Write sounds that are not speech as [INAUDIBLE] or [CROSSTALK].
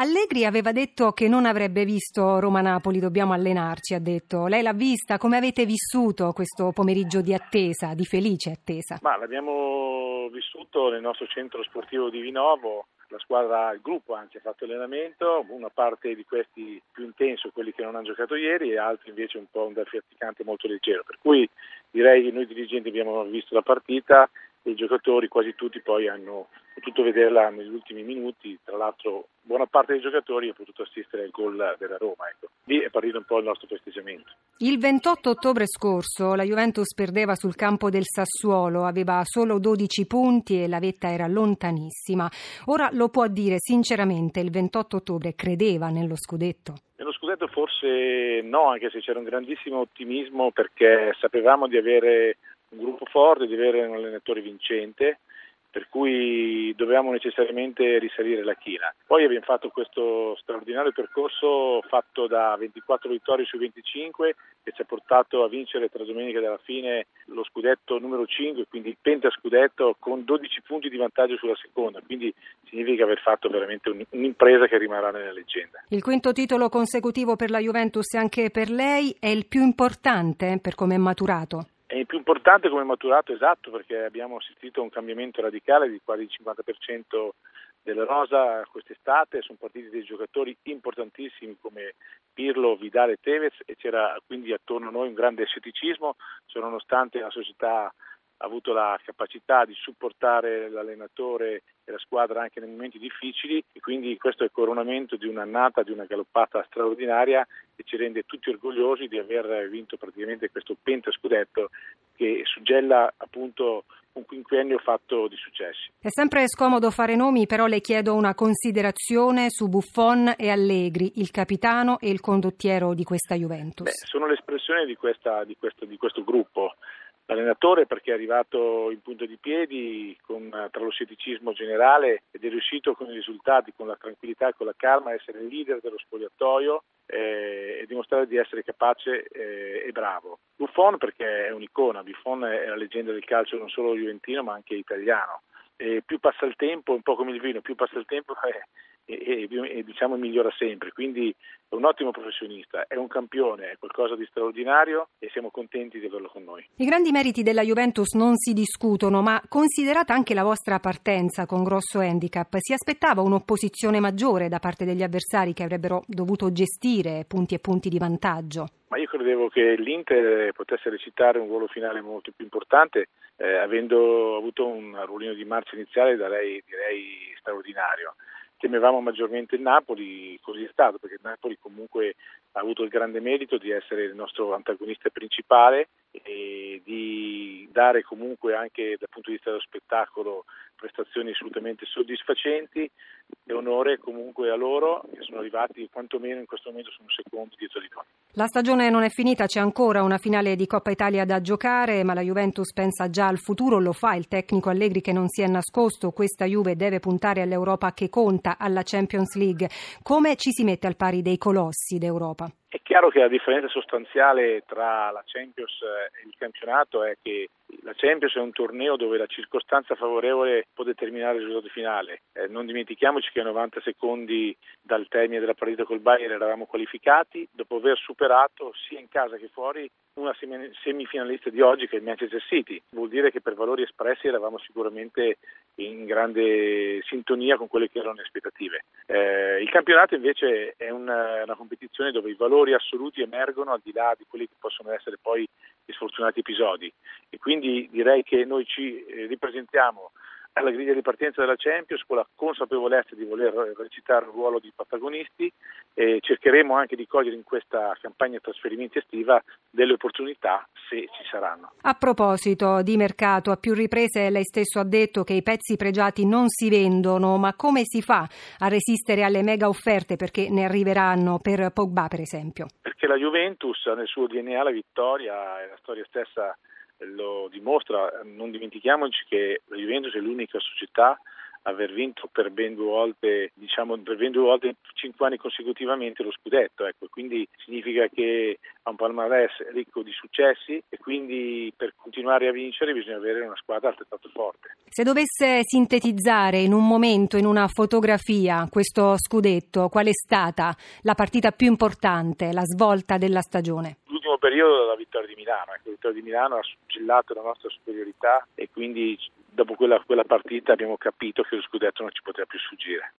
Allegri aveva detto che non avrebbe visto Roma-Napoli, dobbiamo allenarci, ha detto. Lei l'ha vista, come avete vissuto questo pomeriggio di attesa, di felice attesa? Ma l'abbiamo vissuto nel nostro centro sportivo di Vinovo, la squadra, il gruppo anzi ha fatto allenamento, una parte di questi più intenso, quelli che non hanno giocato ieri e altri invece un po' un defiaticante molto leggero, per cui direi che noi dirigenti abbiamo visto la partita e i giocatori quasi tutti poi hanno potuto vederla negli ultimi minuti, tra l'altro buona parte dei giocatori ha potuto assistere al gol della Roma. Ecco. Lì è partito un po' il nostro festeggiamento. Il 28 ottobre scorso la Juventus perdeva sul campo del Sassuolo, aveva solo 12 punti e la vetta era lontanissima. Ora lo può dire sinceramente, il 28 ottobre credeva nello scudetto? Nello scudetto forse no, anche se c'era un grandissimo ottimismo perché sapevamo di avere un gruppo forte, di avere un allenatore vincente per cui dovevamo necessariamente risalire la china. Poi abbiamo fatto questo straordinario percorso fatto da 24 vittorie su 25 che ci ha portato a vincere tra domenica della fine lo scudetto numero 5, quindi il pentascudetto con 12 punti di vantaggio sulla seconda, quindi significa aver fatto veramente un'impresa che rimarrà nella leggenda. Il quinto titolo consecutivo per la Juventus e anche per lei è il più importante per come è maturato? È più importante come maturato esatto perché abbiamo assistito a un cambiamento radicale di quasi il 50% della rosa quest'estate, sono partiti dei giocatori importantissimi come Pirlo, Vidale e Tevez e c'era quindi attorno a noi un grande scetticismo, nonostante la società ha avuto la capacità di supportare l'allenatore e la squadra anche nei momenti difficili e quindi questo è il coronamento di un'annata, di una galoppata straordinaria che ci rende tutti orgogliosi di aver vinto praticamente questo penta scudetto che suggella appunto un quinquennio fatto di successi. È sempre scomodo fare nomi, però le chiedo una considerazione su Buffon e Allegri, il capitano e il condottiero di questa Juventus. Beh, sono l'espressione di, questa, di, questo, di questo gruppo l'allenatore perché è arrivato in punta di piedi con, tra lo scetticismo generale ed è riuscito con i risultati, con la tranquillità e con la calma a essere il leader dello spogliatoio eh, e dimostrare di essere capace eh, e bravo. Buffon perché è un'icona, Buffon è la leggenda del calcio non solo juventino ma anche italiano. E più passa il tempo, un po' come il vino, più passa il tempo [LAUGHS] eh, e, e, e diciamo migliora sempre, quindi è un ottimo professionista, è un campione, è qualcosa di straordinario e siamo contenti di averlo con noi. I grandi meriti della Juventus non si discutono, ma considerata anche la vostra partenza con grosso handicap, si aspettava un'opposizione maggiore da parte degli avversari che avrebbero dovuto gestire punti e punti di vantaggio? Ma io credevo che l'Inter potesse recitare un ruolo finale molto più importante, eh, avendo avuto un ruolino di marcia iniziale direi, direi straordinario temevamo maggiormente il Napoli, così è stato, perché il Napoli comunque ha avuto il grande merito di essere il nostro antagonista principale e di dare comunque anche dal punto di vista dello spettacolo prestazioni assolutamente soddisfacenti e onore comunque a loro che sono arrivati quantomeno in questo momento sono secondi dietro di noi. La stagione non è finita, c'è ancora una finale di Coppa Italia da giocare, ma la Juventus pensa già al futuro, lo fa il tecnico Allegri che non si è nascosto, questa Juve deve puntare all'Europa che conta, alla Champions League. Come ci si mette al pari dei colossi d'Europa? È chiaro che la differenza sostanziale tra la Champions e il campionato è che la Champions è un torneo dove la circostanza favorevole può determinare il risultato finale. Eh, non dimentichiamoci che a 90 secondi dal termine della partita col Bayern eravamo qualificati dopo aver superato sia in casa che fuori una semifinalista di oggi che è il Manchester City. Vuol dire che per valori espressi eravamo sicuramente in grande sintonia con quelle che erano le aspettative. Eh, il campionato invece è una, una competizione dove i valori assoluti emergono al di là di quelli che possono essere poi gli sfortunati episodi e quindi direi che noi ci eh, ripresentiamo alla griglia di partenza della Champions con la consapevolezza di voler recitare un ruolo di protagonisti e cercheremo anche di cogliere in questa campagna trasferimenti estiva delle opportunità se ci saranno. A proposito di mercato, a più riprese lei stesso ha detto che i pezzi pregiati non si vendono, ma come si fa a resistere alle mega offerte perché ne arriveranno per Pogba per esempio? Perché la Juventus nel suo DNA la vittoria e la storia stessa lo dimostra, non dimentichiamoci che la Juventus è l'unica società aver vinto per ben due volte, diciamo per ben due volte cinque anni consecutivamente lo scudetto, ecco, quindi significa che ha un palmarès ricco di successi e quindi per continuare a vincere bisogna avere una squadra altrettanto forte. Se dovesse sintetizzare in un momento, in una fotografia, questo scudetto, qual è stata la partita più importante, la svolta della stagione? Periodo della vittoria di Milano, ecco, la vittoria di Milano ha suggellato la nostra superiorità e quindi dopo quella, quella partita abbiamo capito che lo scudetto non ci poteva più sfuggire.